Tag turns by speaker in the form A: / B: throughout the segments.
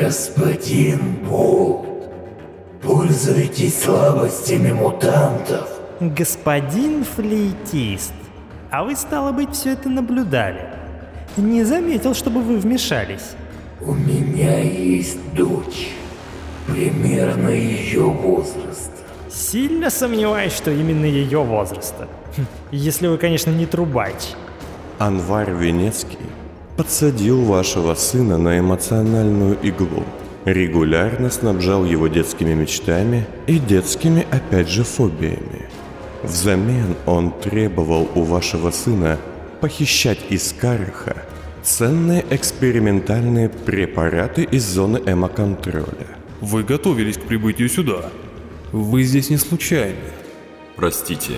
A: Господин Болт, пользуйтесь слабостями мутантов.
B: Господин флейтист, а вы, стало быть, все это наблюдали. Не заметил, чтобы вы вмешались.
A: У меня есть дочь, примерно ее возраста.
B: Сильно сомневаюсь, что именно ее возраста. Хм, Если вы, конечно, не трубач.
C: Анвар Венецкий подсадил вашего сына на эмоциональную иглу, регулярно снабжал его детскими мечтами и детскими, опять же, фобиями. Взамен он требовал у вашего сына похищать из Караха ценные экспериментальные препараты из зоны эмоконтроля.
D: Вы готовились к прибытию сюда. Вы здесь не случайно.
E: Простите,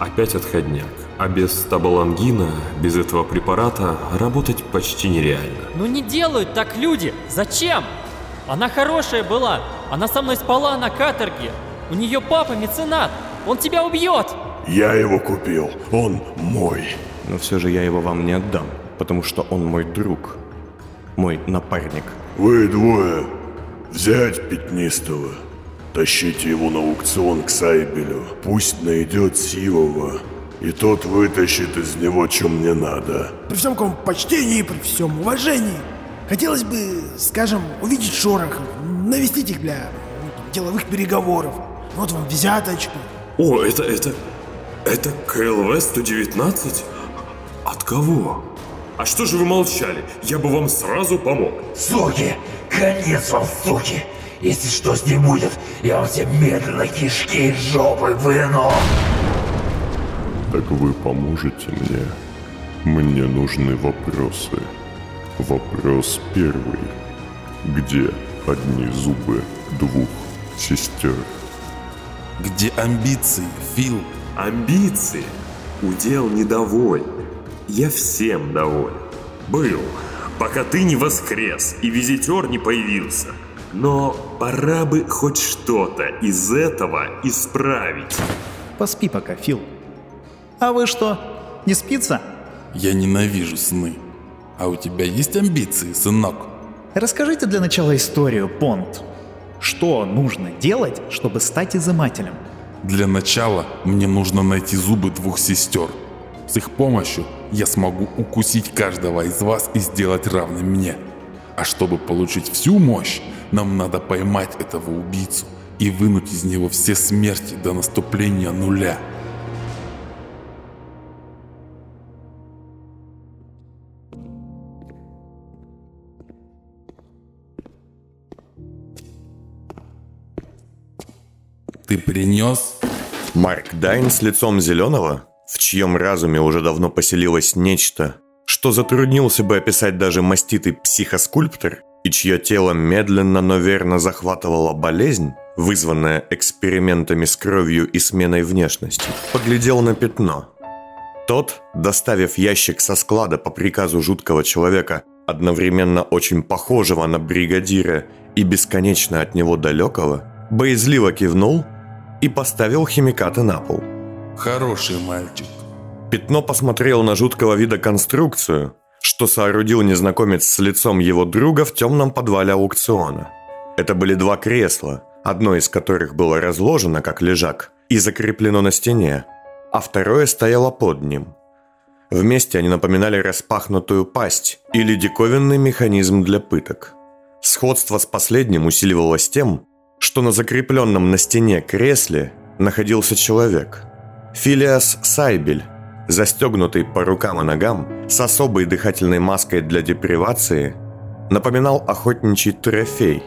E: опять отходняк. А без табалангина, без этого препарата, работать почти нереально.
F: Ну не делают так люди! Зачем? Она хорошая была! Она со мной спала на каторге! У нее папа меценат! Он тебя убьет!
G: Я его купил. Он мой.
C: Но все же я его вам не отдам, потому что он мой друг, мой напарник.
G: Вы двое. Взять пятнистого. Тащите его на аукцион к Сайбелю. Пусть найдет сивого. И тот вытащит из него, что мне надо.
H: При всем каком почтении, при всем уважении. Хотелось бы, скажем, увидеть шорох, навестить их для ну, там, деловых переговоров. Вот вам взяточка.
E: О, это, это, это КЛВ-119? От кого? А что же вы молчали? Я бы вам сразу помог.
A: Суки! Конец вам, суки! Если что с ним будет, я вам все медленно кишки из жопы выну!
G: Так вы поможете мне? Мне нужны вопросы. Вопрос первый. Где одни зубы двух сестер?
I: Где амбиции, Фил?
E: Амбиции. Удел недоволен. Я всем доволен. Был, пока ты не воскрес и визитер не появился. Но пора бы хоть что-то из этого исправить.
J: Поспи пока, Фил. А вы что, не спится?
I: Я ненавижу сны. А у тебя есть амбиции, сынок?
J: Расскажите для начала историю, Понт. Что нужно делать, чтобы стать изымателем?
I: Для начала мне нужно найти зубы двух сестер. С их помощью я смогу укусить каждого из вас и сделать равным мне. А чтобы получить всю мощь, нам надо поймать этого убийцу и вынуть из него все смерти до наступления нуля. Ты принес?
C: Марк Дайн с лицом зеленого, в чьем разуме уже давно поселилось нечто, что затруднился бы описать даже маститый психоскульптор, и чье тело медленно, но верно захватывала болезнь, вызванная экспериментами с кровью и сменой внешности, поглядел на пятно. Тот, доставив ящик со склада по приказу жуткого человека, одновременно очень похожего на бригадира и бесконечно от него далекого, боязливо кивнул и поставил химикаты на пол.
I: Хороший мальчик.
C: Пятно посмотрел на жуткого вида конструкцию, что соорудил незнакомец с лицом его друга в темном подвале аукциона. Это были два кресла, одно из которых было разложено как лежак и закреплено на стене, а второе стояло под ним. Вместе они напоминали распахнутую пасть или диковинный механизм для пыток. Сходство с последним усиливалось тем, что на закрепленном на стене кресле находился человек. Филиас Сайбель, застегнутый по рукам и ногам, с особой дыхательной маской для депривации, напоминал охотничий трофей,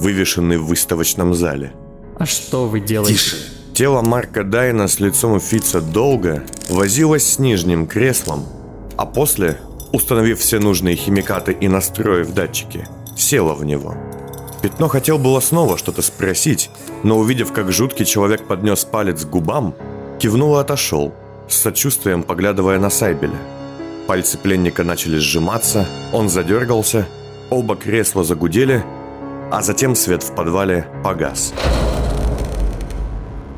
C: вывешенный в выставочном зале.
F: А что вы делаете?
I: Тише.
C: Тело Марка Дайна с лицом Фица долго возилось с нижним креслом, а после, установив все нужные химикаты и настроив датчики, села в него. Пятно хотел было снова что-то спросить, но увидев, как жуткий человек поднес палец к губам, кивнул и отошел, с сочувствием поглядывая на Сайбеля. Пальцы пленника начали сжиматься, он задергался, оба кресла загудели, а затем свет в подвале погас.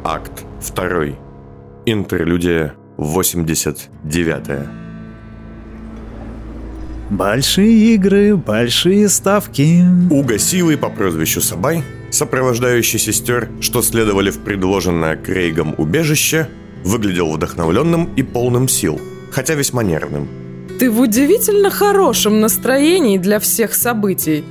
C: Акт 2. Интерлюдия 89.
J: Большие игры, большие ставки.
C: Уга Силы по прозвищу Сабай, сопровождающий сестер, что следовали в предложенное Крейгом убежище, выглядел вдохновленным и полным сил, хотя весьма нервным.
K: Ты в удивительно хорошем настроении для всех событий.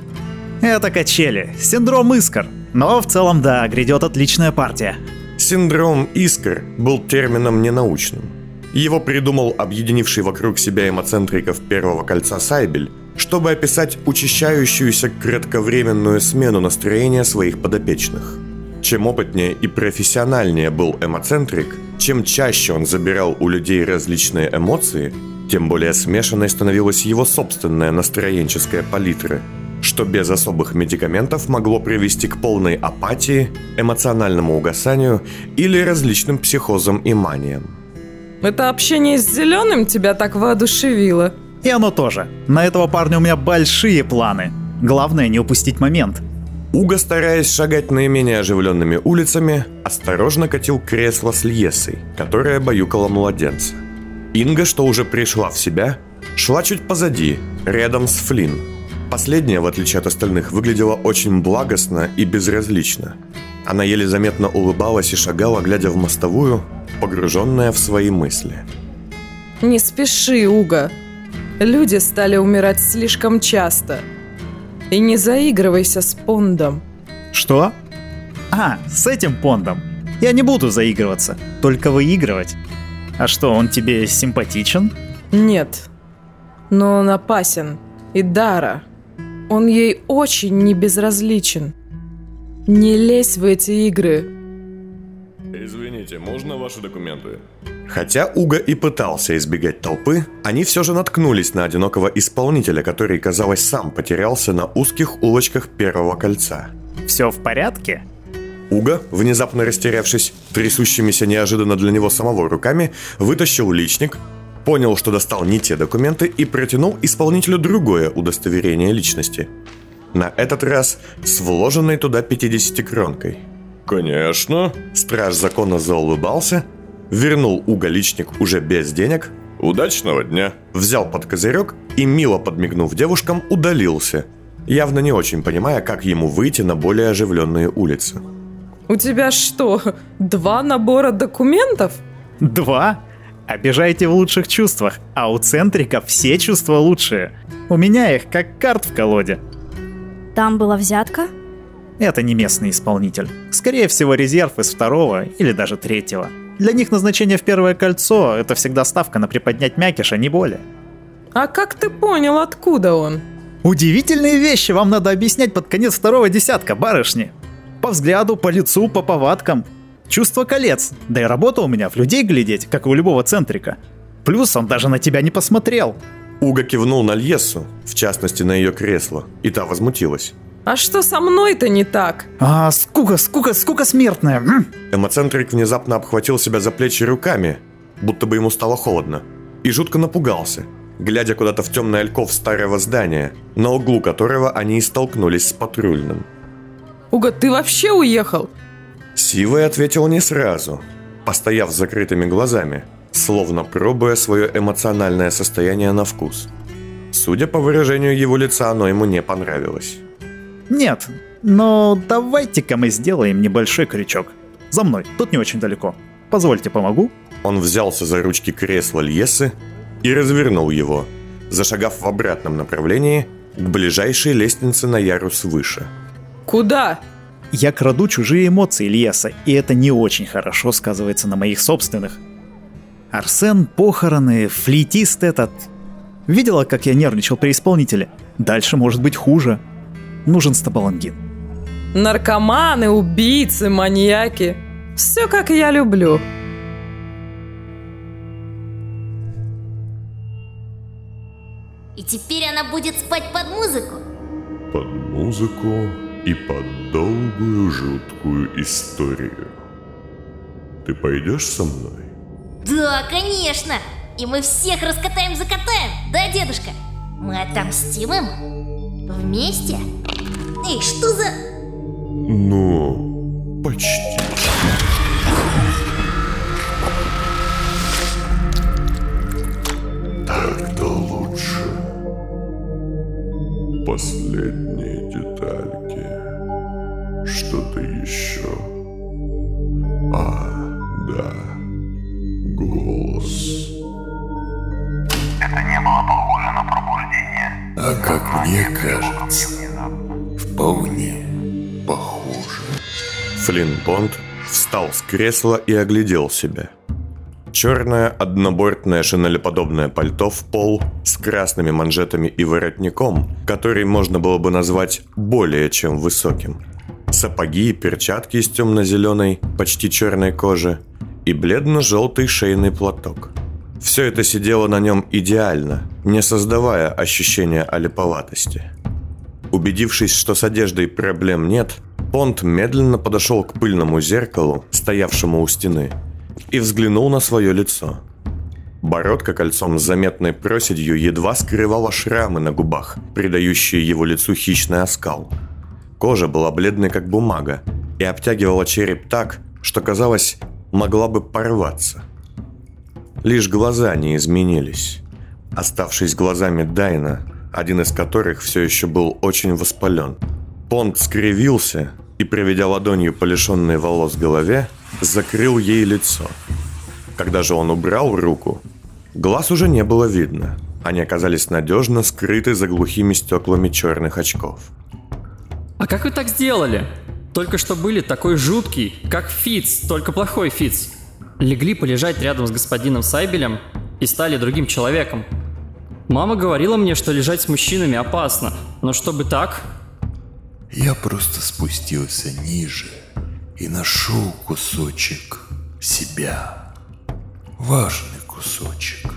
J: Это качели, синдром искр. Но в целом, да, грядет отличная партия.
C: Синдром искр был термином ненаучным. Его придумал объединивший вокруг себя эмоцентриков первого кольца Сайбель, чтобы описать учащающуюся кратковременную смену настроения своих подопечных. Чем опытнее и профессиональнее был эмоцентрик, чем чаще он забирал у людей различные эмоции, тем более смешанной становилась его собственная настроенческая палитра, что без особых медикаментов могло привести к полной апатии, эмоциональному угасанию или различным психозам и маниям.
K: Это общение с зеленым тебя так воодушевило?
J: И оно тоже. На этого парня у меня большие планы. Главное не упустить момент.
C: Уго, стараясь шагать наименее оживленными улицами, осторожно катил кресло с Льесой, которая баюкала младенца. Инга, что уже пришла в себя, шла чуть позади, рядом с Флинн. Последняя, в отличие от остальных, выглядела очень благостно и безразлично. Она еле заметно улыбалась и шагала, глядя в мостовую, погруженная в свои мысли.
K: Не спеши, Уга. Люди стали умирать слишком часто. И не заигрывайся с Пондом.
J: Что? А, с этим Пондом. Я не буду заигрываться, только выигрывать. А что, он тебе симпатичен?
K: Нет. Но он опасен. И Дара. Он ей очень небезразличен. Не лезь в эти игры.
C: Извините, можно ваши документы? Хотя Уга и пытался избегать толпы, они все же наткнулись на одинокого исполнителя, который, казалось, сам потерялся на узких улочках Первого кольца.
J: Все в порядке?
C: Уга, внезапно растерявшись, трясущимися неожиданно для него самого руками, вытащил личник, понял, что достал не те документы и протянул исполнителю другое удостоверение личности. На этот раз с вложенной туда 50-кронкой. «Конечно!» Страж закона заулыбался, вернул Уга личник уже без денег, «Удачного дня!» Взял под козырек и, мило подмигнув девушкам, удалился, явно не очень понимая, как ему выйти на более оживленные улицы.
K: У тебя что, два набора документов?
J: Два? Обижаете в лучших чувствах, а у центриков все чувства лучшие. У меня их как карт в колоде.
L: Там была взятка?
J: Это не местный исполнитель. Скорее всего, резерв из второго или даже третьего. Для них назначение в первое кольцо – это всегда ставка на приподнять мякиш, а не более.
K: А как ты понял, откуда он?
J: Удивительные вещи вам надо объяснять под конец второго десятка, барышни. По взгляду, по лицу, по повадкам. Чувство колец. Да и работа у меня в людей глядеть, как и у любого центрика. Плюс он даже на тебя не посмотрел.
C: Уга кивнул на Льесу, в частности на ее кресло, и та возмутилась.
K: А что со мной-то не так?
J: А, скука, скука, скука смертная. М?
C: Эмоцентрик внезапно обхватил себя за плечи руками, будто бы ему стало холодно, и жутко напугался, глядя куда-то в темный альков старого здания, на углу которого они и столкнулись с патрульным.
K: Уга, ты вообще уехал?
C: Сивый ответил не сразу, постояв с закрытыми глазами, словно пробуя свое эмоциональное состояние на вкус. Судя по выражению его лица, оно ему не понравилось.
J: Нет, но давайте-ка мы сделаем небольшой крючок. За мной, тут не очень далеко. Позвольте, помогу.
C: Он взялся за ручки кресла Льесы и развернул его, зашагав в обратном направлении к ближайшей лестнице на ярус выше.
K: Куда?
J: Я краду чужие эмоции Ильяса, и это не очень хорошо сказывается на моих собственных. Арсен, похороны, флейтист этот. Видела, как я нервничал при исполнителе? Дальше может быть хуже. Нужен стабалангин.
K: Наркоманы, убийцы, маньяки. Все как я люблю.
M: И теперь она будет спать под музыку.
G: Под музыку и под долгую жуткую историю. Ты пойдешь со мной?
M: Да, конечно! И мы всех раскатаем-закатаем, да, дедушка? Мы отомстим им? Вместе? Эй, что за...
G: Ну, почти. Так-то лучше.
N: последние детальки. Что-то еще.
C: Флинн Бонд встал с кресла и оглядел себя. Черное однобортное шинелеподобное пальто в пол с красными манжетами и воротником, который можно было бы назвать более чем высоким. Сапоги и перчатки из темно-зеленой, почти черной кожи и бледно-желтый шейный платок. Все это сидело на нем идеально, не создавая ощущения олиповатости. Убедившись, что с одеждой проблем нет, Понт медленно подошел к пыльному зеркалу, стоявшему у стены, и взглянул на свое лицо. Бородка кольцом с заметной проседью едва скрывала шрамы на губах, придающие его лицу хищный оскал. Кожа была бледной как бумага и обтягивала череп так, что казалось, могла бы порваться. Лишь глаза не изменились. Оставшись глазами Дайна, один из которых все еще был очень воспален, Понт скривился и, проведя ладонью по лишенной волос голове, закрыл ей лицо. Когда же он убрал руку, глаз уже не было видно. Они оказались надежно скрыты за глухими стеклами черных очков.
F: А как вы так сделали? Только что были такой жуткий, как Фиц, только плохой Фиц. Легли полежать рядом с господином Сайбелем и стали другим человеком. Мама говорила мне, что лежать с мужчинами опасно, но чтобы так...
N: Я просто спустился ниже и нашел кусочек себя. Важный кусочек.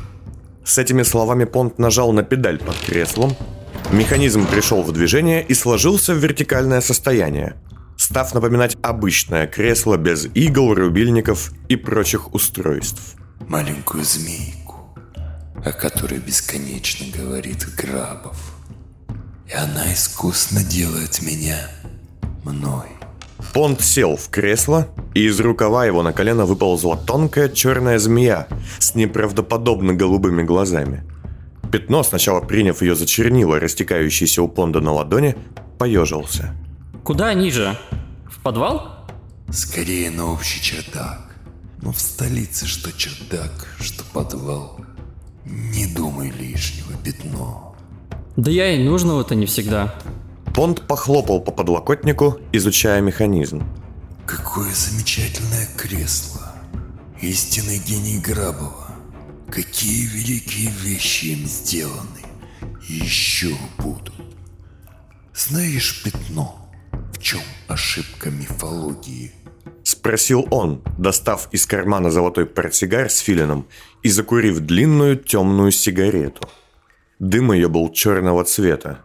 C: С этими словами Понт нажал на педаль под креслом. Механизм пришел в движение и сложился в вертикальное состояние, став напоминать обычное кресло без игл, рубильников и прочих устройств.
N: Маленькую змейку, о которой бесконечно говорит Грабов. И она искусно делает меня мной.
C: Понт сел в кресло, и из рукава его на колено выползла тонкая черная змея с неправдоподобно голубыми глазами. Пятно, сначала приняв ее за чернила, растекающиеся у Понда на ладони, поежился.
F: Куда ниже? В подвал?
N: Скорее на общий чердак. Но в столице что чердак, что подвал. Не думай лишнего, пятно.
F: Да я и нужного-то не всегда.
C: Понт похлопал по подлокотнику, изучая механизм.
N: Какое замечательное кресло. Истинный гений Грабова. Какие великие вещи им сделаны. Еще будут. Знаешь, пятно, в чем ошибка мифологии?
C: Спросил он, достав из кармана золотой портсигар с филином и закурив длинную темную сигарету. Дым ее был черного цвета.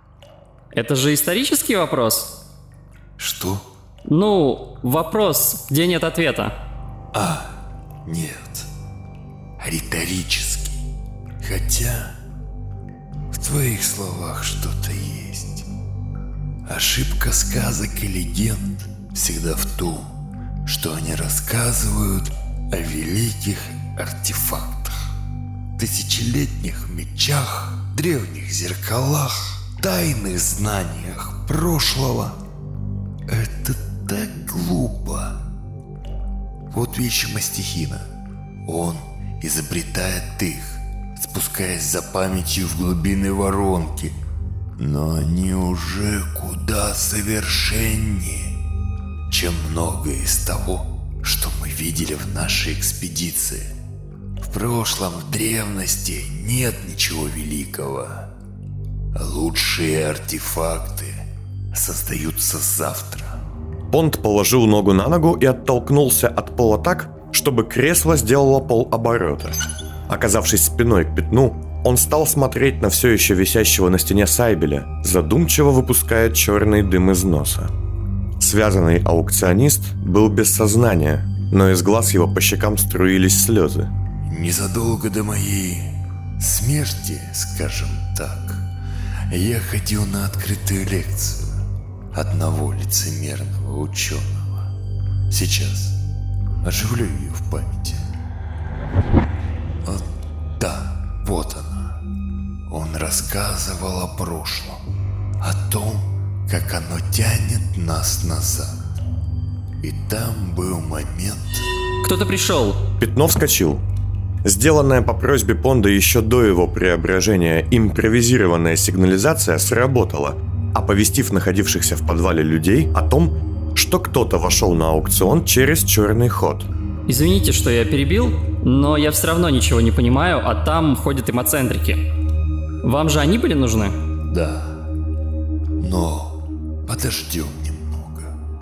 F: Это же исторический вопрос?
N: Что?
F: Ну, вопрос, где нет ответа.
N: А, нет. Риторический. Хотя в твоих словах что-то есть. Ошибка сказок и легенд всегда в том, что они рассказывают о великих артефактах, тысячелетних мечах, древних зеркалах, тайных знаниях прошлого. Это так глупо. Вот вещи Мастихина. Он изобретает их, спускаясь за памятью в глубины воронки. Но они уже куда совершеннее, чем многое из того, что мы видели в нашей экспедиции. Прошлом, в древности нет ничего великого. Лучшие артефакты создаются завтра.
C: Понт положил ногу на ногу и оттолкнулся от пола так, чтобы кресло сделало полоборота. Оказавшись спиной к пятну, он стал смотреть на все еще висящего на стене Сайбеля, задумчиво выпуская черный дым из носа. Связанный аукционист был без сознания, но из глаз его по щекам струились слезы.
N: Незадолго до моей смерти, скажем так, я ходил на открытую лекцию одного лицемерного ученого. Сейчас оживлю ее в памяти. Вот да, вот она. Он рассказывал о прошлом, о том, как оно тянет нас назад. И там был момент...
F: Кто-то пришел.
C: Пятно вскочил. Сделанная по просьбе Понда еще до его преображения импровизированная сигнализация сработала, оповестив находившихся в подвале людей о том, что кто-то вошел на аукцион через черный ход.
F: Извините, что я перебил, но я все равно ничего не понимаю, а там ходят эмоцентрики. Вам же они были нужны?
N: Да. Но подождем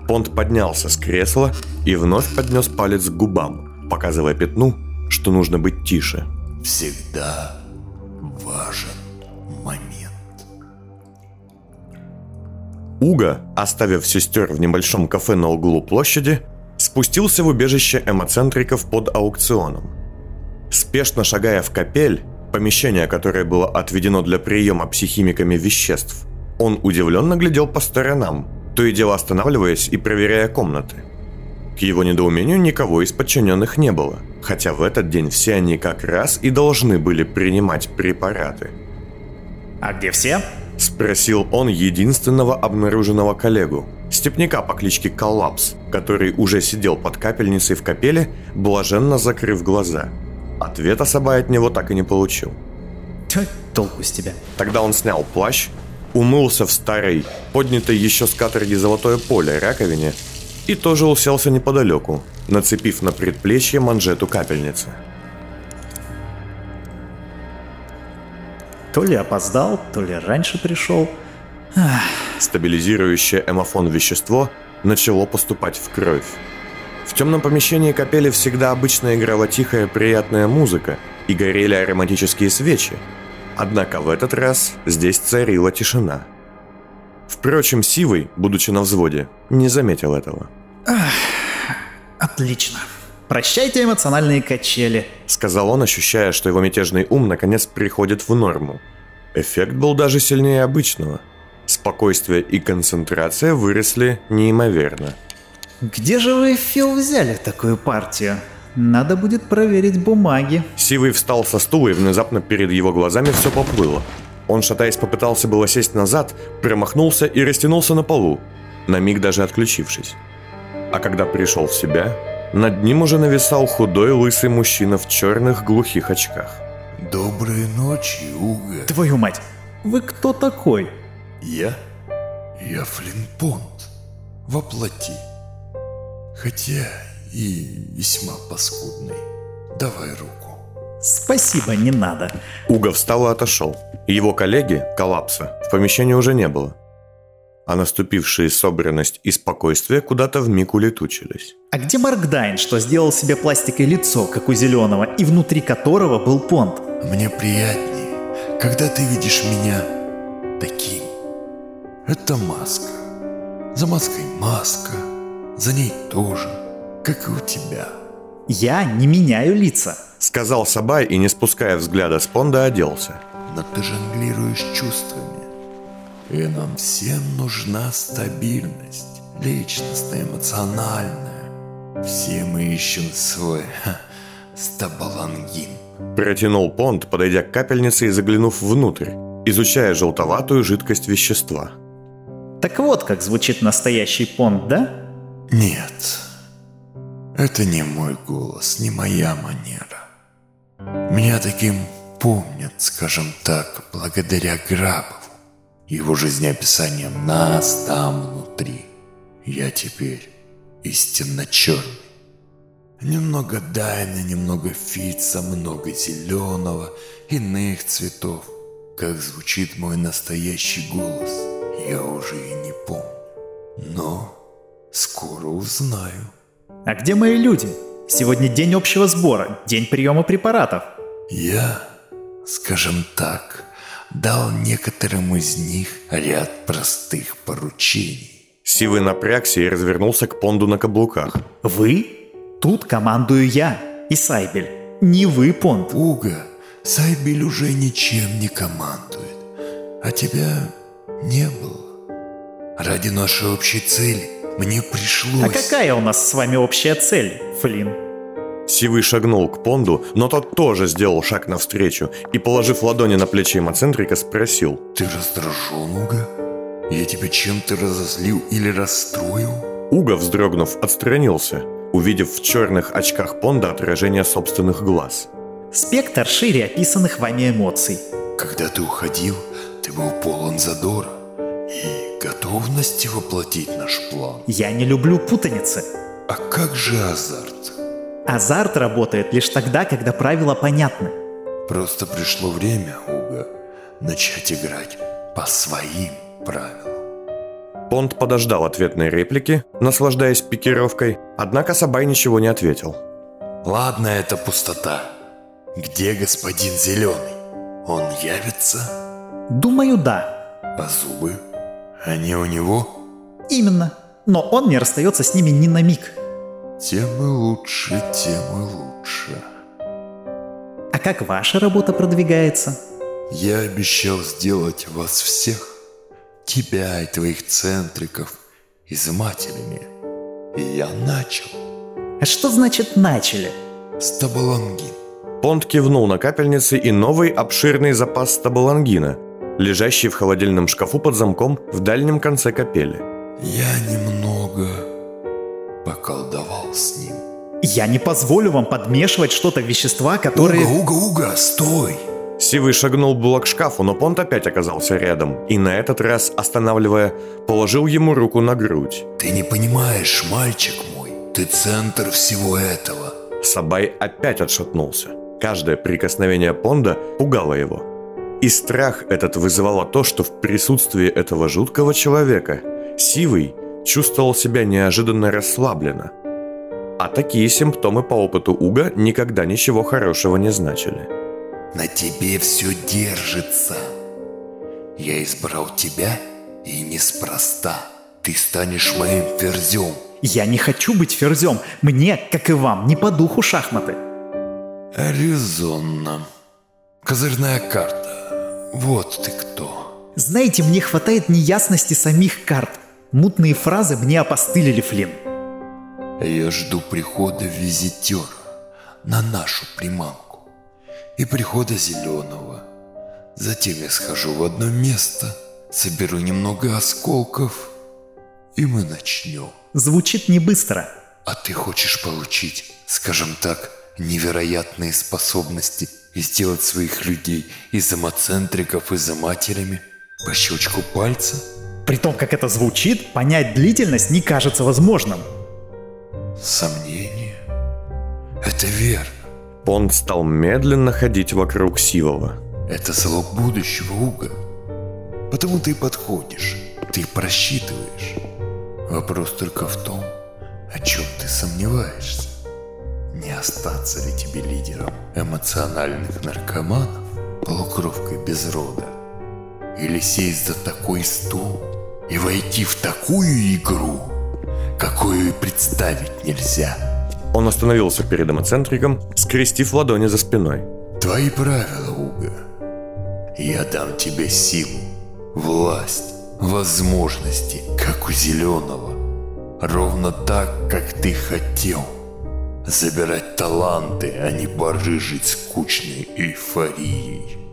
C: Понт поднялся с кресла и вновь поднес палец к губам, показывая пятну, что нужно быть тише.
N: Всегда важен момент.
C: Уга, оставив сестер в небольшом кафе на углу площади, спустился в убежище эмоцентриков под аукционом. Спешно шагая в капель, помещение, которое было отведено для приема психимиками веществ, он удивленно глядел по сторонам, то и дело останавливаясь и проверяя комнаты. К его недоумению никого из подчиненных не было, хотя в этот день все они как раз и должны были принимать препараты.
J: «А где все?»
C: – спросил он единственного обнаруженного коллегу, степняка по кличке Коллапс, который уже сидел под капельницей в капеле, блаженно закрыв глаза. Ответа Сабай от него так и не получил.
J: Толку с тебя.
C: Тогда он снял плащ, умылся в старой, поднятой еще с каторги золотое поле раковине и тоже уселся неподалеку, нацепив на предплечье манжету капельницы.
J: То ли опоздал, то ли раньше пришел. Ах.
C: Стабилизирующее эмофон вещество начало поступать в кровь. В темном помещении капели всегда обычно играла тихая приятная музыка и горели ароматические свечи, Однако в этот раз здесь царила тишина. Впрочем, Сивый, будучи на взводе, не заметил этого.
J: Ах, отлично. Прощайте эмоциональные качели,
C: сказал он, ощущая, что его мятежный ум наконец приходит в норму. Эффект был даже сильнее обычного. Спокойствие и концентрация выросли неимоверно.
J: Где же вы, Фил, взяли такую партию? Надо будет проверить бумаги.
C: Сивый встал со стула, и внезапно перед его глазами все поплыло. Он, шатаясь, попытался было сесть назад, промахнулся и растянулся на полу, на миг даже отключившись. А когда пришел в себя, над ним уже нависал худой лысый мужчина в черных глухих очках.
N: Доброй ночи, Уга.
J: Твою мать, вы кто такой?
N: Я? Я Флинпонт. Воплоти. Хотя и весьма паскудный. Давай руку.
J: Спасибо, не надо.
C: Уга встал и отошел. Его коллеги, коллапса, в помещении уже не было. А наступившие собранность и спокойствие куда-то в миг улетучились.
J: А где Маркдайн, что сделал себе пластикой лицо, как у зеленого, и внутри которого был понт?
N: Мне приятнее, когда ты видишь меня таким. Это маска. За маской маска, за ней тоже как и у тебя.
J: Я не меняю лица.
C: Сказал Сабай и, не спуская взгляда с Понда, оделся.
N: Но ты жонглируешь чувствами. И нам всем нужна стабильность. Личностная, эмоциональная. Все мы ищем свой ха, стабалангин.
C: Протянул Понд, подойдя к капельнице и заглянув внутрь, изучая желтоватую жидкость вещества.
J: Так вот, как звучит настоящий понт, да?
N: Нет. Это не мой голос, не моя манера. Меня таким помнят, скажем так, благодаря Грабову, его жизнеописанием нас там внутри. Я теперь истинно черный. Немного Дайна, немного Фица, много зеленого, иных цветов. Как звучит мой настоящий голос, я уже и не помню. Но скоро узнаю.
J: А где мои люди? Сегодня день общего сбора, день приема препаратов.
N: Я, скажем так, дал некоторым из них ряд простых поручений.
C: Сивый напрягся и развернулся к Понду на каблуках.
J: Вы? Тут командую я и Сайбель. Не вы, Понд.
N: Уга, Сайбель уже ничем не командует. А тебя не было. Ради нашей общей цели мне пришлось...
J: А какая у нас с вами общая цель, Флин?
C: Сивый шагнул к Понду, но тот тоже сделал шаг навстречу и, положив ладони на плечи эмоцентрика, спросил.
N: Ты раздражен, Уга? Я тебя чем-то разозлил или расстроил?
C: Уга, вздрогнув, отстранился, увидев в черных очках Понда отражение собственных глаз.
J: Спектр шире описанных вами эмоций.
N: Когда ты уходил, ты был полон задора и готовности воплотить наш план.
J: Я не люблю путаницы.
N: А как же азарт?
J: Азарт работает лишь тогда, когда правила понятны.
N: Просто пришло время, Уга, начать играть по своим правилам.
C: Понд подождал ответной реплики, наслаждаясь пикировкой, однако Сабай ничего не ответил.
N: Ладно, это пустота. Где господин Зеленый? Он явится?
J: Думаю, да.
N: А зубы? Они у него?
J: Именно. Но он не расстается с ними ни на миг.
N: Тем и лучше, тем и лучше.
J: А как ваша работа продвигается?
N: Я обещал сделать вас всех, тебя и твоих центриков, изымателями. И я начал.
J: А что значит «начали»?
N: Стабалангин.
C: Понд кивнул на капельницы и новый обширный запас стабалангина, лежащий в холодильном шкафу под замком в дальнем конце капели.
N: Я немного с ним.
J: Я не позволю вам подмешивать что-то в вещества, которые...
N: Уга, уга, уга, стой!
C: Сивый шагнул было к шкафу, но Понт опять оказался рядом и на этот раз, останавливая, положил ему руку на грудь.
N: Ты не понимаешь, мальчик мой, ты центр всего этого.
C: Сабай опять отшатнулся. Каждое прикосновение Понда пугало его. И страх этот вызывало то, что в присутствии этого жуткого человека Сивый чувствовал себя неожиданно расслабленно. А такие симптомы по опыту Уга никогда ничего хорошего не значили.
N: На тебе все держится. Я избрал тебя и неспроста. Ты станешь моим ферзем.
J: Я не хочу быть ферзем. Мне, как и вам, не по духу шахматы.
N: Резонно. Козырная карта. Вот ты кто.
J: Знаете, мне хватает неясности самих карт. Мутные фразы мне опостылили, Флинн.
N: Я жду прихода визитера на нашу приманку и прихода зеленого. Затем я схожу в одно место, соберу немного осколков, и мы начнем.
J: Звучит не быстро.
N: А ты хочешь получить, скажем так, невероятные способности и сделать своих людей изомоцентриков изоматерями по щелчку пальца?
J: При том, как это звучит, понять длительность не кажется возможным.
N: Сомнение? Это верно.
C: Понд стал медленно ходить вокруг Сивова.
N: Это залог будущего, Уга. Потому ты подходишь, ты просчитываешь. Вопрос только в том, о чем ты сомневаешься. Не остаться ли тебе лидером эмоциональных наркоманов, полукровкой без рода? Или сесть за такой стул и войти в такую игру, какую и представить нельзя?
C: Он остановился перед эмоцентриком, скрестив ладони за спиной.
N: Твои правила, Уга. Я дам тебе силу, власть, возможности, как у Зеленого. Ровно так, как ты хотел. Забирать таланты, а не барыжить скучной эйфорией.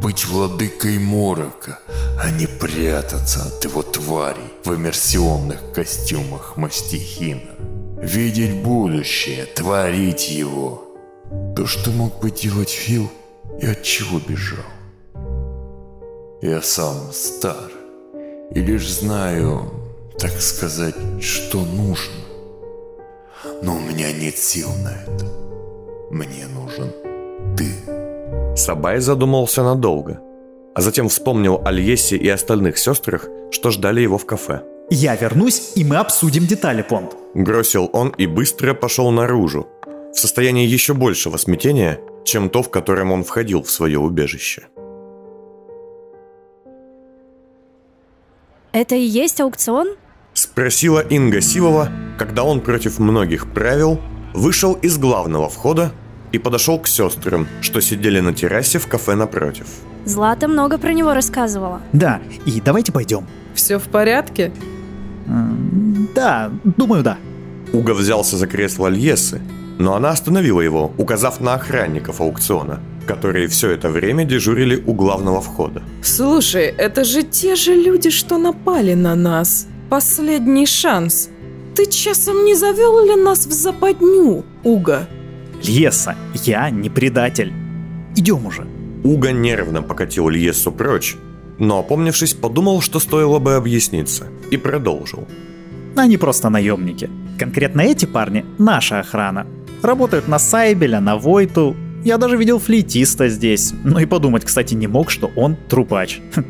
N: Быть владыкой морока, а не прятаться от его тварей в иммерсионных костюмах мастихина. Видеть будущее, творить его. То, что мог бы делать Фил, и от чего бежал. Я сам стар, и лишь знаю, так сказать, что нужно. Но у меня нет сил на это. Мне нужен ты.
C: Сабай задумался надолго, а затем вспомнил о Льесе и остальных сестрах, что ждали его в кафе.
J: Я вернусь, и мы обсудим детали, Понт.
C: Бросил он и быстро пошел наружу, в состоянии еще большего смятения, чем то, в котором он входил в свое убежище.
L: Это и есть аукцион?
C: Спросила Инга Сивова, когда он против многих правил вышел из главного входа и подошел к сестрам, что сидели на террасе в кафе напротив.
L: Злата много про него рассказывала.
J: Да, и давайте пойдем.
K: Все в порядке?
J: Да, думаю, да.
C: Уга взялся за кресло Льесы, но она остановила его, указав на охранников аукциона – которые все это время дежурили у главного входа.
K: Слушай, это же те же люди, что напали на нас. Последний шанс. Ты часом не завел ли нас в западню, Уга?
J: Леса, я не предатель. Идем уже.
C: Уга нервно покатил Льесу прочь, но, опомнившись, подумал, что стоило бы объясниться, и продолжил.
J: Они просто наемники. Конкретно эти парни — наша охрана. Работают на Сайбеля, на Войту. Я даже видел флейтиста здесь. Ну и подумать, кстати, не мог, что он трубач. Хм,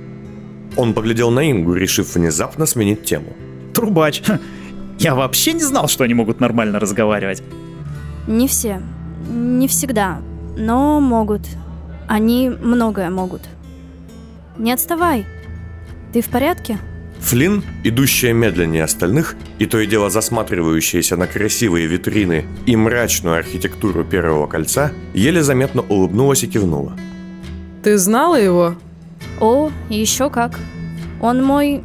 C: Он поглядел на Ингу, решив внезапно сменить тему.
J: Трубач. Я вообще не знал, что они могут нормально разговаривать.
L: Не все. Не всегда. Но могут. Они многое могут. Не отставай. Ты в порядке?
C: Флинн, идущая медленнее остальных, и то и дело засматривающаяся на красивые витрины и мрачную архитектуру первого кольца, еле заметно улыбнулась и кивнула.
K: Ты знала его?
L: О, еще как. Он мой...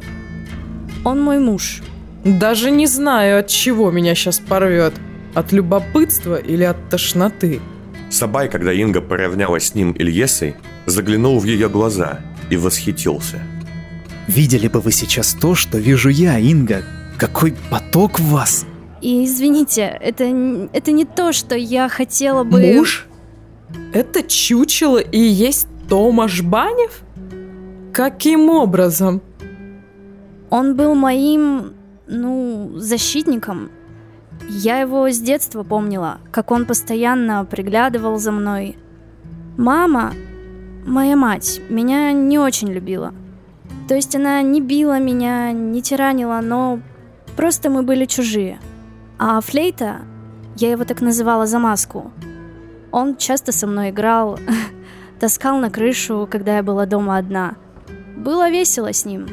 L: Он мой муж.
K: Даже не знаю, от чего меня сейчас порвет. От любопытства или от тошноты.
C: Сабай, когда Инга поравнялась с ним Ильесой, заглянул в ее глаза и восхитился.
J: Видели бы вы сейчас то, что вижу я, Инга. Какой поток в вас.
L: И извините, это, это не то, что я хотела бы...
K: Муж? Это чучело и есть Томаш Банев? Каким образом?
L: Он был моим, ну, защитником. Я его с детства помнила, как он постоянно приглядывал за мной. Мама, моя мать, меня не очень любила. То есть она не била меня, не тиранила, но просто мы были чужие. А флейта, я его так называла за маску, он часто со мной играл, таскал на крышу, когда я была дома одна. Было весело с ним.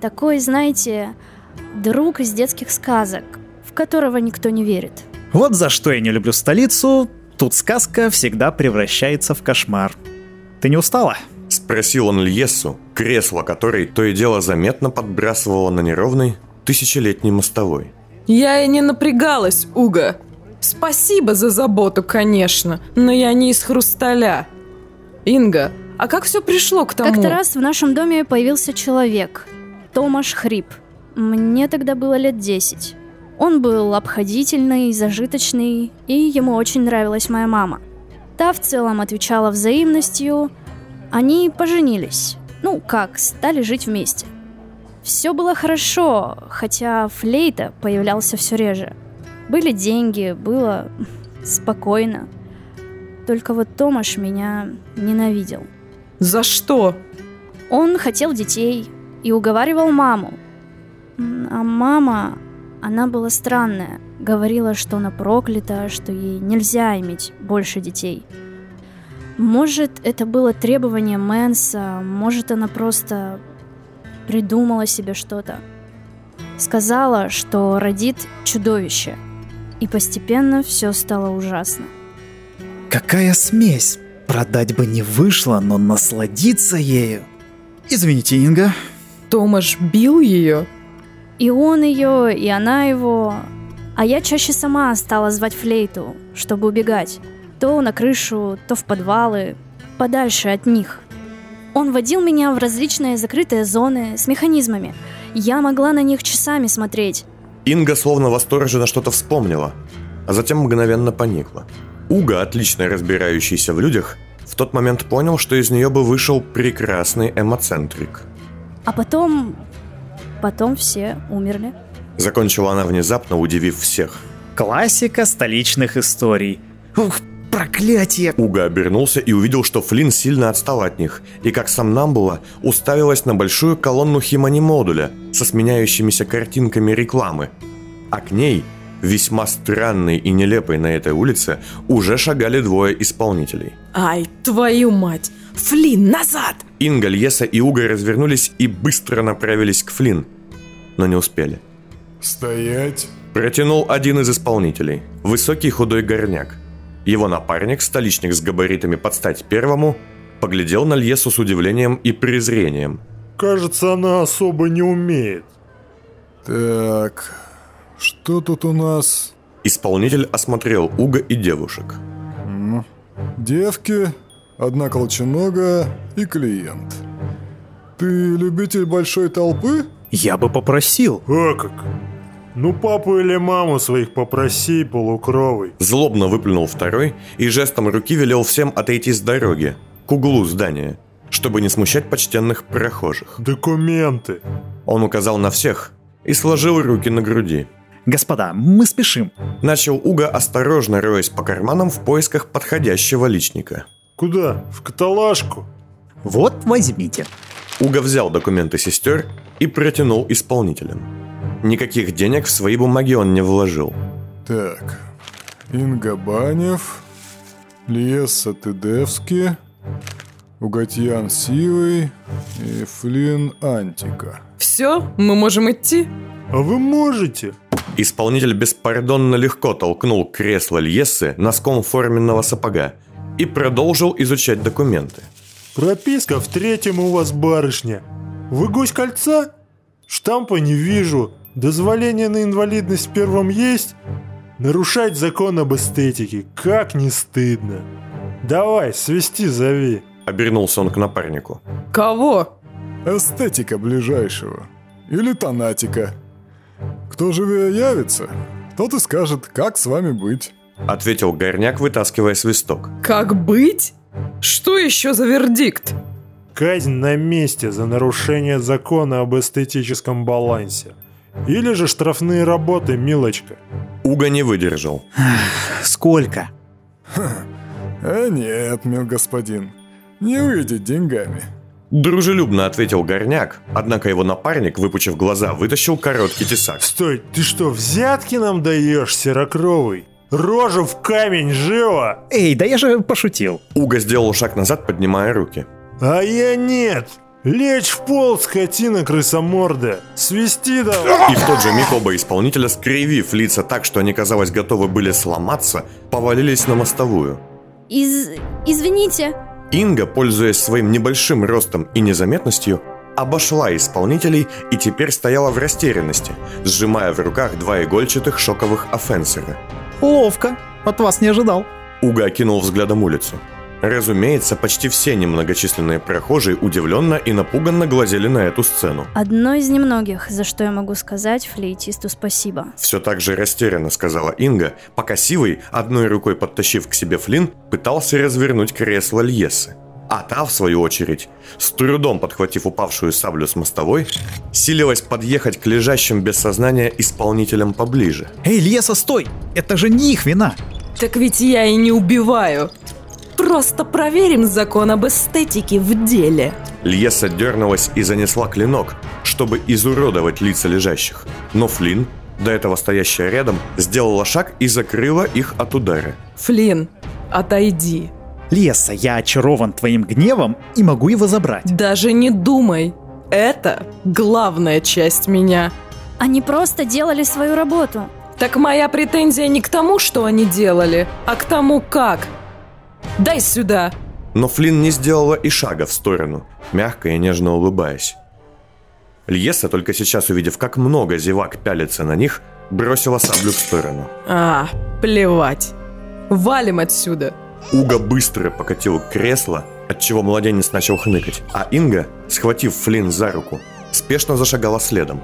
L: Такой, знаете, друг из детских сказок, которого никто не верит.
J: Вот за что я не люблю столицу. Тут сказка всегда превращается в кошмар. Ты не устала?
C: Спросил он Льесу, кресло которой то и дело заметно подбрасывало на неровный тысячелетний мостовой.
K: Я и не напрягалась, Уга. Спасибо за заботу, конечно, но я не из хрусталя. Инга, а как все пришло к тому?
L: Как-то раз в нашем доме появился человек, Томаш Хрип. Мне тогда было лет 10. Он был обходительный, зажиточный, и ему очень нравилась моя мама. Та в целом отвечала взаимностью. Они поженились. Ну, как, стали жить вместе. Все было хорошо, хотя флейта появлялся все реже. Были деньги, было спокойно. Только вот Томаш меня ненавидел.
K: За что?
L: Он хотел детей и уговаривал маму. А мама, она была странная. Говорила, что она проклята, что ей нельзя иметь больше детей. Может, это было требование Мэнса, может, она просто придумала себе что-то. Сказала, что родит чудовище. И постепенно все стало ужасно.
J: Какая смесь! Продать бы не вышло, но насладиться ею. Извините, Инга.
K: Томаш бил ее?
L: И он ее, и она его. А я чаще сама стала звать флейту, чтобы убегать. То на крышу, то в подвалы, подальше от них. Он водил меня в различные закрытые зоны с механизмами. Я могла на них часами смотреть.
C: Инга словно восторженно что-то вспомнила, а затем мгновенно поникла. Уга, отлично разбирающийся в людях, в тот момент понял, что из нее бы вышел прекрасный эмоцентрик.
L: А потом... Потом все умерли.
C: Закончила она внезапно, удивив всех.
J: Классика столичных историй. Ух, проклятие!
C: Уга обернулся и увидел, что Флинн сильно отстал от них, и как сам Намбула уставилась на большую колонну химани-модуля со сменяющимися картинками рекламы. А к ней, весьма странной и нелепой на этой улице, уже шагали двое исполнителей.
K: Ай, твою мать! Флин, назад!
C: Инга, Льеса и Уга развернулись и быстро направились к Флинн, но не успели.
G: Стоять.
C: Протянул один из исполнителей, высокий худой горняк. Его напарник, столичник с габаритами под стать первому, поглядел на Льесу с удивлением и презрением.
G: Кажется, она особо не умеет. Так, что тут у нас?
C: Исполнитель осмотрел Уга и девушек.
G: Девки,
O: одна колченога и клиент. Ты любитель большой толпы?
J: Я бы попросил.
P: А как? Ну папу или маму своих попроси, полукровый.
C: Злобно выплюнул второй и жестом руки велел всем отойти с дороги, к углу здания, чтобы не смущать почтенных прохожих.
P: Документы.
C: Он указал на всех и сложил руки на груди.
J: Господа, мы спешим.
C: Начал Уга, осторожно роясь по карманам в поисках подходящего личника.
P: Куда? В каталажку?
J: Вот, возьмите.
C: Уга взял документы сестер и протянул исполнителям. Никаких денег в свои бумаги он не вложил.
O: Так, Инга Банев, Лиеса Тедевски, Угатьян Сивый и Флин Антика.
K: Все, мы можем идти?
P: А вы можете?
C: Исполнитель беспардонно легко толкнул кресло Льессы носком форменного сапога и продолжил изучать документы.
P: Прописка в третьем у вас, барышня. Вы гость кольца? Штампа не вижу. Дозволение на инвалидность в первом есть? Нарушать закон об эстетике, как не стыдно. Давай, свести зови.
C: Обернулся он к напарнику.
K: Кого?
O: Эстетика ближайшего. Или тонатика. Кто живее явится, тот и скажет, как с вами быть.
C: Ответил горняк, вытаскивая свисток.
K: Как быть? Что еще за вердикт?
P: Казнь на месте за нарушение закона об эстетическом балансе. Или же штрафные работы, милочка.
C: Уга не выдержал.
J: Сколько?
O: Э, нет, мил господин. Не выйдет деньгами.
C: Дружелюбно ответил горняк, однако его напарник, выпучив глаза, вытащил короткий тесак.
P: Стой, ты что, взятки нам даешь, серокровый? Рожу в камень, живо!
J: Эй, да я же пошутил.
C: Уга сделал шаг назад, поднимая руки.
P: А я нет! Лечь в пол, скотина крысоморда! Свисти давай!
C: И в тот же миг оба исполнителя, скривив лица так, что они, казалось, готовы были сломаться, повалились на мостовую.
L: Из... Извините.
C: Инга, пользуясь своим небольшим ростом и незаметностью, обошла исполнителей и теперь стояла в растерянности, сжимая в руках два игольчатых шоковых офенсера.
J: Ловко. От вас не ожидал.
C: Уга окинул взглядом улицу. Разумеется, почти все немногочисленные прохожие удивленно и напуганно глазели на эту сцену.
L: Одно из немногих, за что я могу сказать флейтисту спасибо.
C: Все так же растерянно сказала Инга, пока Сивый, одной рукой подтащив к себе Флин, пытался развернуть кресло Льесы. А та, в свою очередь, с трудом подхватив упавшую саблю с мостовой, силилась подъехать к лежащим без сознания исполнителям поближе.
J: Эй, Леса, стой! Это же не их вина!
K: Так ведь я и не убиваю. Просто проверим закон об эстетике в деле.
C: Льеса дернулась и занесла клинок, чтобы изуродовать лица лежащих. Но Флин, до этого стоящая рядом, сделала шаг и закрыла их от удара.
K: Флин, отойди.
J: Леса, я очарован твоим гневом и могу его забрать.
K: Даже не думай. Это главная часть меня.
L: Они просто делали свою работу.
K: Так моя претензия не к тому, что они делали, а к тому, как. Дай сюда.
C: Но Флин не сделала и шага в сторону, мягко и нежно улыбаясь. Льеса, только сейчас увидев, как много зевак пялится на них, бросила саблю в сторону.
K: А, плевать. Валим отсюда.
C: Уга быстро покатил кресло, отчего младенец начал хныкать, а Инга, схватив Флин за руку, спешно зашагала следом.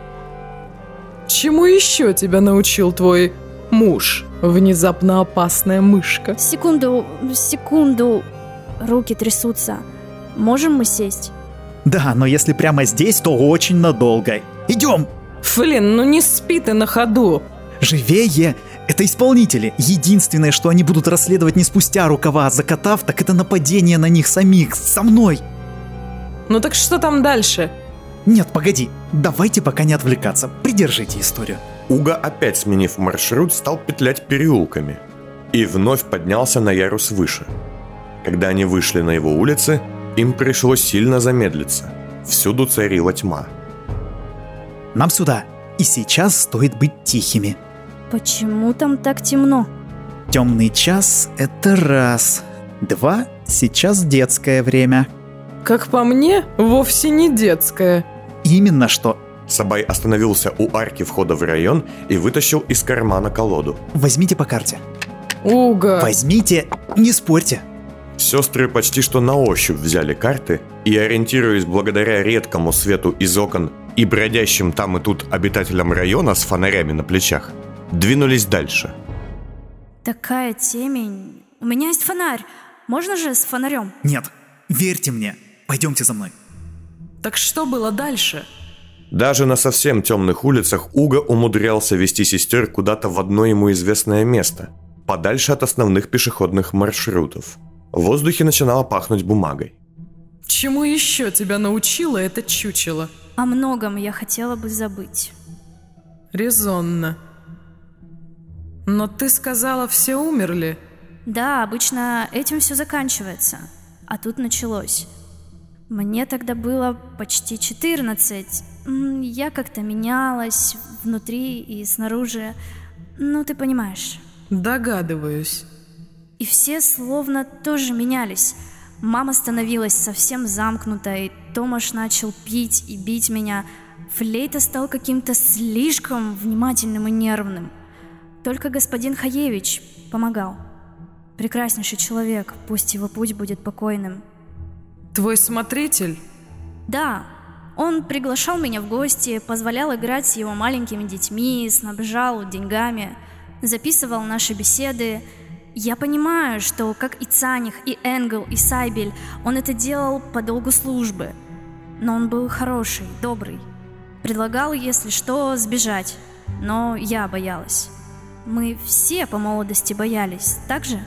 K: Чему еще тебя научил твой муж, внезапно опасная мышка?
L: Секунду, секунду. Руки трясутся. Можем мы сесть?
J: Да, но если прямо здесь, то очень надолго. Идем!
K: Флин, ну не спи ты на ходу.
J: Живее! Это исполнители. Единственное, что они будут расследовать не спустя рукава, а закатав, так это нападение на них самих, со мной.
K: Ну так что там дальше?
J: Нет, погоди. Давайте пока не отвлекаться. Придержите историю.
C: Уга, опять сменив маршрут, стал петлять переулками. И вновь поднялся на ярус выше. Когда они вышли на его улицы, им пришлось сильно замедлиться. Всюду царила тьма.
J: Нам сюда. И сейчас стоит быть тихими.
L: Почему там так темно?
J: Темный час — это раз. Два — сейчас детское время.
K: Как по мне, вовсе не детское.
J: Именно что.
C: Сабай остановился у арки входа в район и вытащил из кармана колоду.
J: Возьмите по карте.
K: Уга.
J: Возьмите, не спорьте.
C: Сестры почти что на ощупь взяли карты и, ориентируясь благодаря редкому свету из окон и бродящим там и тут обитателям района с фонарями на плечах, двинулись дальше.
L: Такая темень. У меня есть фонарь. Можно же с фонарем?
J: Нет, верьте мне. Пойдемте за мной.
K: Так что было дальше?
C: Даже на совсем темных улицах Уга умудрялся вести сестер куда-то в одно ему известное место, подальше от основных пешеходных маршрутов. В воздухе начинало пахнуть бумагой.
K: Чему еще тебя научило это чучело?
L: О многом я хотела бы забыть.
K: Резонно. Но ты сказала, все умерли?
L: Да, обычно этим все заканчивается. А тут началось. Мне тогда было почти 14. Я как-то менялась внутри и снаружи. Ну, ты понимаешь.
K: Догадываюсь.
L: И все словно тоже менялись. Мама становилась совсем замкнутой, Томаш начал пить и бить меня. Флейта стал каким-то слишком внимательным и нервным. Только господин Хаевич помогал. Прекраснейший человек, пусть его путь будет покойным.
K: Твой смотритель?
L: Да, он приглашал меня в гости, позволял играть с его маленькими детьми, снабжал деньгами, записывал наши беседы. Я понимаю, что, как и Цаних, и Энгел, и Сайбель, он это делал по долгу службы. Но он был хороший, добрый. Предлагал, если что, сбежать. Но я боялась. Мы все по молодости боялись, так же?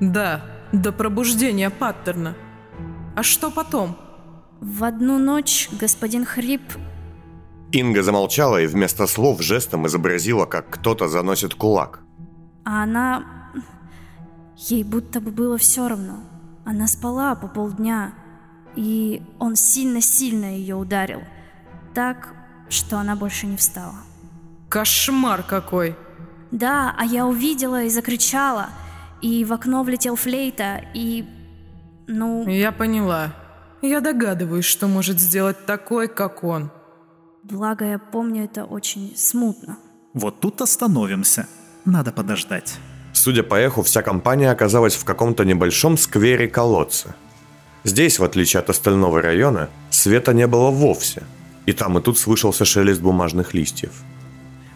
K: Да, до пробуждения паттерна. А что потом?
L: В одну ночь господин Хрип...
C: Инга замолчала и вместо слов жестом изобразила, как кто-то заносит кулак.
L: А она... Ей будто бы было все равно. Она спала по полдня, и он сильно-сильно ее ударил. Так, что она больше не встала.
K: Кошмар какой!
L: Да, а я увидела и закричала, и в окно влетел флейта, и... Ну...
K: Я поняла. Я догадываюсь, что может сделать такой, как он.
L: Благо, я помню это очень смутно.
J: Вот тут остановимся. Надо подождать.
C: Судя по эху, вся компания оказалась в каком-то небольшом сквере колодца. Здесь, в отличие от остального района, света не было вовсе. И там и тут слышался шелест бумажных листьев.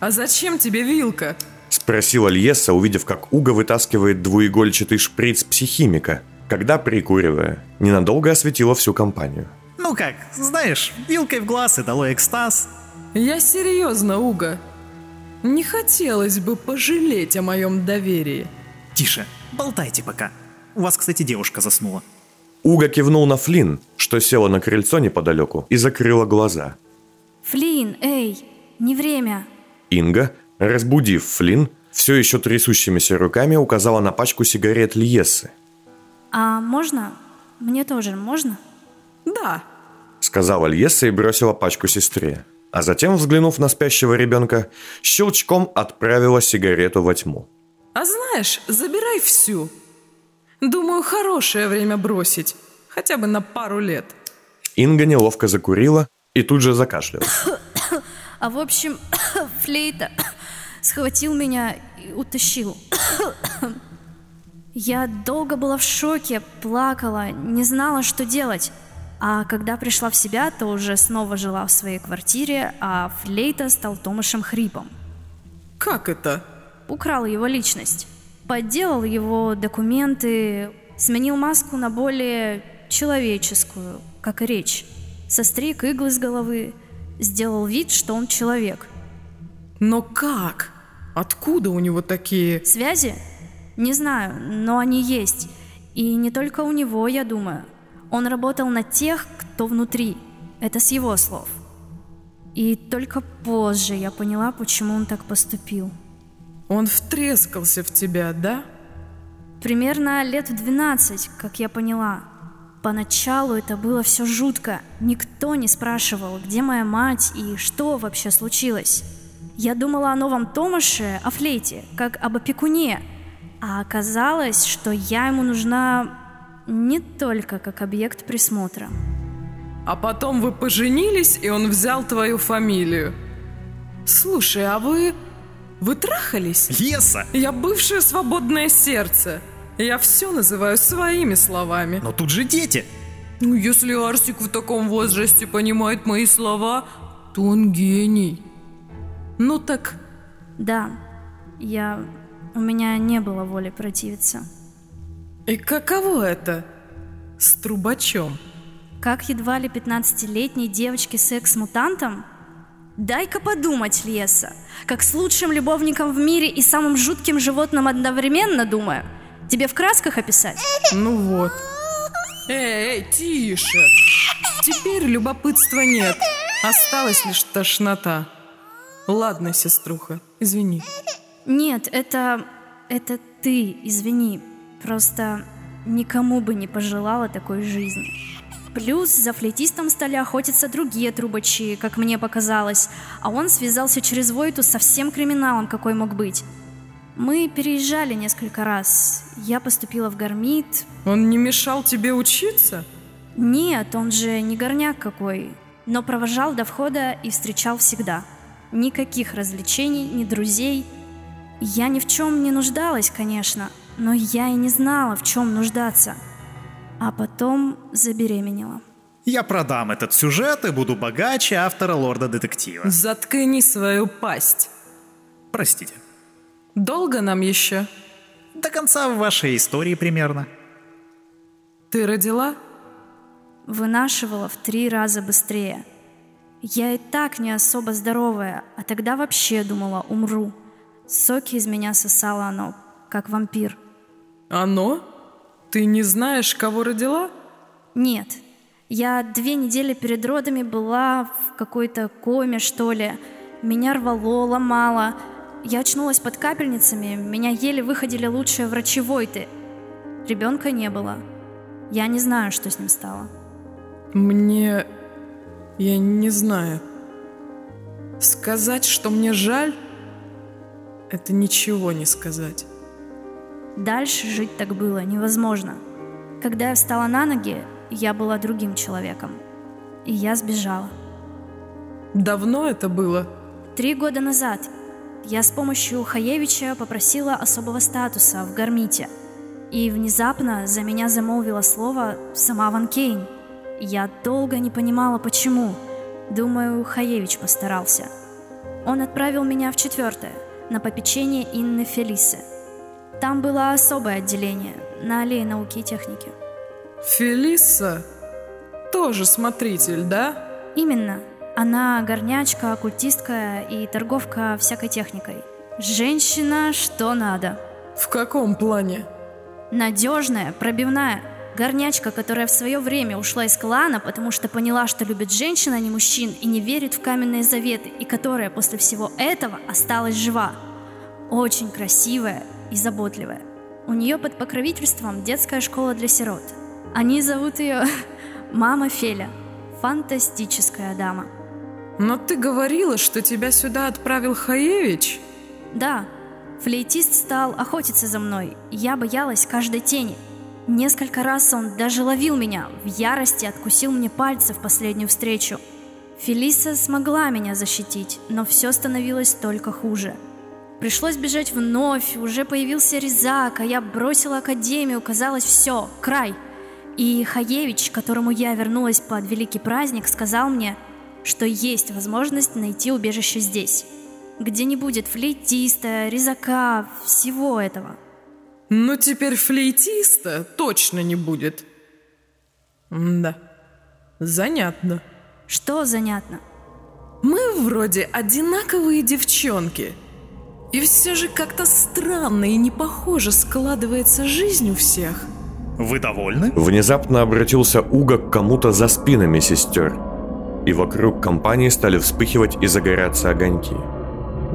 K: А зачем тебе вилка?
C: Спросила Льеса, увидев, как Уга вытаскивает двуигольчатый шприц психимика, когда, прикуривая, ненадолго осветила всю компанию.
J: Ну как, знаешь, вилкой в глаз и дало экстаз.
K: Я серьезно, Уга. Не хотелось бы пожалеть о моем доверии.
J: Тише, болтайте пока. У вас, кстати, девушка заснула.
C: Уга кивнул на Флин, что села на крыльцо неподалеку и закрыла глаза.
L: Флин, эй, не время.
C: Инга, разбудив Флин, все еще трясущимися руками указала на пачку сигарет Льесы.
L: А можно? Мне тоже можно?
K: Да.
C: Сказала Льеса и бросила пачку сестре. А затем, взглянув на спящего ребенка, щелчком отправила сигарету во тьму.
K: А знаешь, забирай всю. Думаю, хорошее время бросить. Хотя бы на пару лет.
C: Инга неловко закурила и тут же закашлялась.
L: А в общем, флейта схватил меня и утащил. Я долго была в шоке, плакала, не знала, что делать. А когда пришла в себя, то уже снова жила в своей квартире, а флейта стал Томашем Хрипом.
K: Как это?
L: Украл его личность. Подделал его документы, сменил маску на более человеческую, как и речь. Состриг иглы с головы, сделал вид, что он человек.
K: Но как? Откуда у него такие...
L: Связи? Не знаю, но они есть. И не только у него, я думаю. Он работал на тех, кто внутри. Это с его слов. И только позже я поняла, почему он так поступил.
K: Он втрескался в тебя, да?
L: Примерно лет в 12, как я поняла. Поначалу это было все жутко. Никто не спрашивал, где моя мать и что вообще случилось. Я думала о новом Томаше, о флейте, как об опекуне. А оказалось, что я ему нужна не только как объект присмотра.
K: А потом вы поженились, и он взял твою фамилию. Слушай, а вы... Вы трахались?
J: Леса!
K: Я бывшее свободное сердце. Я все называю своими словами.
J: Но тут же дети.
K: Ну, если Арсик в таком возрасте понимает мои слова, то он гений. Ну так...
L: Да, я... У меня не было воли противиться.
K: И каково это? С трубачом?
L: Как едва ли 15-летней девочке секс-мутантом? Дай-ка подумать, Леса. Как с лучшим любовником в мире и самым жутким животным одновременно, думаю. Тебе в красках описать?
K: Ну вот. Эй, эй, тише. Теперь любопытства нет. Осталась лишь тошнота. Ладно, сеструха, извини.
L: Нет, это... это ты, извини. Просто никому бы не пожелала такой жизни. Плюс за флейтистом стали охотиться другие трубачи, как мне показалось, а он связался через Войту со всем криминалом, какой мог быть. Мы переезжали несколько раз. Я поступила в Гармит.
K: Он не мешал тебе учиться?
L: Нет, он же не горняк какой, но провожал до входа и встречал всегда. Никаких развлечений, ни друзей. Я ни в чем не нуждалась, конечно, но я и не знала, в чем нуждаться. А потом забеременела.
J: Я продам этот сюжет и буду богаче автора лорда-детектива.
K: Заткни свою пасть.
J: Простите.
K: Долго нам еще?
J: До конца вашей истории примерно.
K: Ты родила?
L: Вынашивала в три раза быстрее. Я и так не особо здоровая, а тогда вообще думала, умру. Соки из меня сосало оно, как вампир.
K: Оно? Ты не знаешь, кого родила?
L: Нет. Я две недели перед родами была в какой-то коме, что ли. Меня рвало, ломало. Я очнулась под капельницами, меня еле выходили лучшие врачи Войты. Ребенка не было. Я не знаю, что с ним стало.
K: Мне... Я не знаю. Сказать, что мне жаль, это ничего не сказать.
L: Дальше жить так было невозможно. Когда я встала на ноги, я была другим человеком. И я сбежала.
K: Давно это было?
L: Три года назад. Я с помощью Хаевича попросила особого статуса в Гармите. И внезапно за меня замолвила слово сама Ван Кейн. Я долго не понимала, почему. Думаю, Хаевич постарался. Он отправил меня в четвертое, на попечение Инны Фелисы – там было особое отделение на аллее науки и техники.
K: Фелиса? Тоже смотритель, да?
L: Именно. Она горнячка, оккультистка и торговка всякой техникой. Женщина, что надо.
K: В каком плане?
L: Надежная, пробивная. Горнячка, которая в свое время ушла из клана, потому что поняла, что любит женщин, а не мужчин, и не верит в каменные заветы, и которая после всего этого осталась жива. Очень красивая, и заботливая. У нее под покровительством детская школа для сирот. Они зовут ее Мама Феля. Фантастическая дама.
K: Но ты говорила, что тебя сюда отправил Хаевич?
L: Да. Флейтист стал охотиться за мной. Я боялась каждой тени. Несколько раз он даже ловил меня, в ярости откусил мне пальцы в последнюю встречу. Фелиса смогла меня защитить, но все становилось только хуже – Пришлось бежать вновь, уже появился Резак, а я бросила академию, казалось, все, край. И Хаевич, которому я вернулась под великий праздник, сказал мне, что есть возможность найти убежище здесь, где не будет флейтиста, резака, всего этого.
K: Ну теперь флейтиста точно не будет. да, занятно.
L: Что занятно?
K: Мы вроде одинаковые девчонки – и все же как-то странно и не похоже складывается жизнь у всех.
J: Вы довольны?
C: Внезапно обратился Уга к кому-то за спинами сестер. И вокруг компании стали вспыхивать и загоряться огоньки.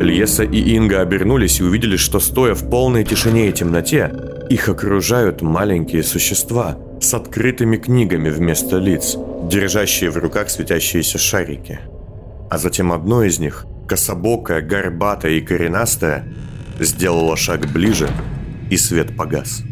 C: Льеса и Инга обернулись и увидели, что стоя в полной тишине и темноте, их окружают маленькие существа с открытыми книгами вместо лиц, держащие в руках светящиеся шарики. А затем одно из них кособокая, горбатая и коренастая, сделала шаг ближе, и свет погас.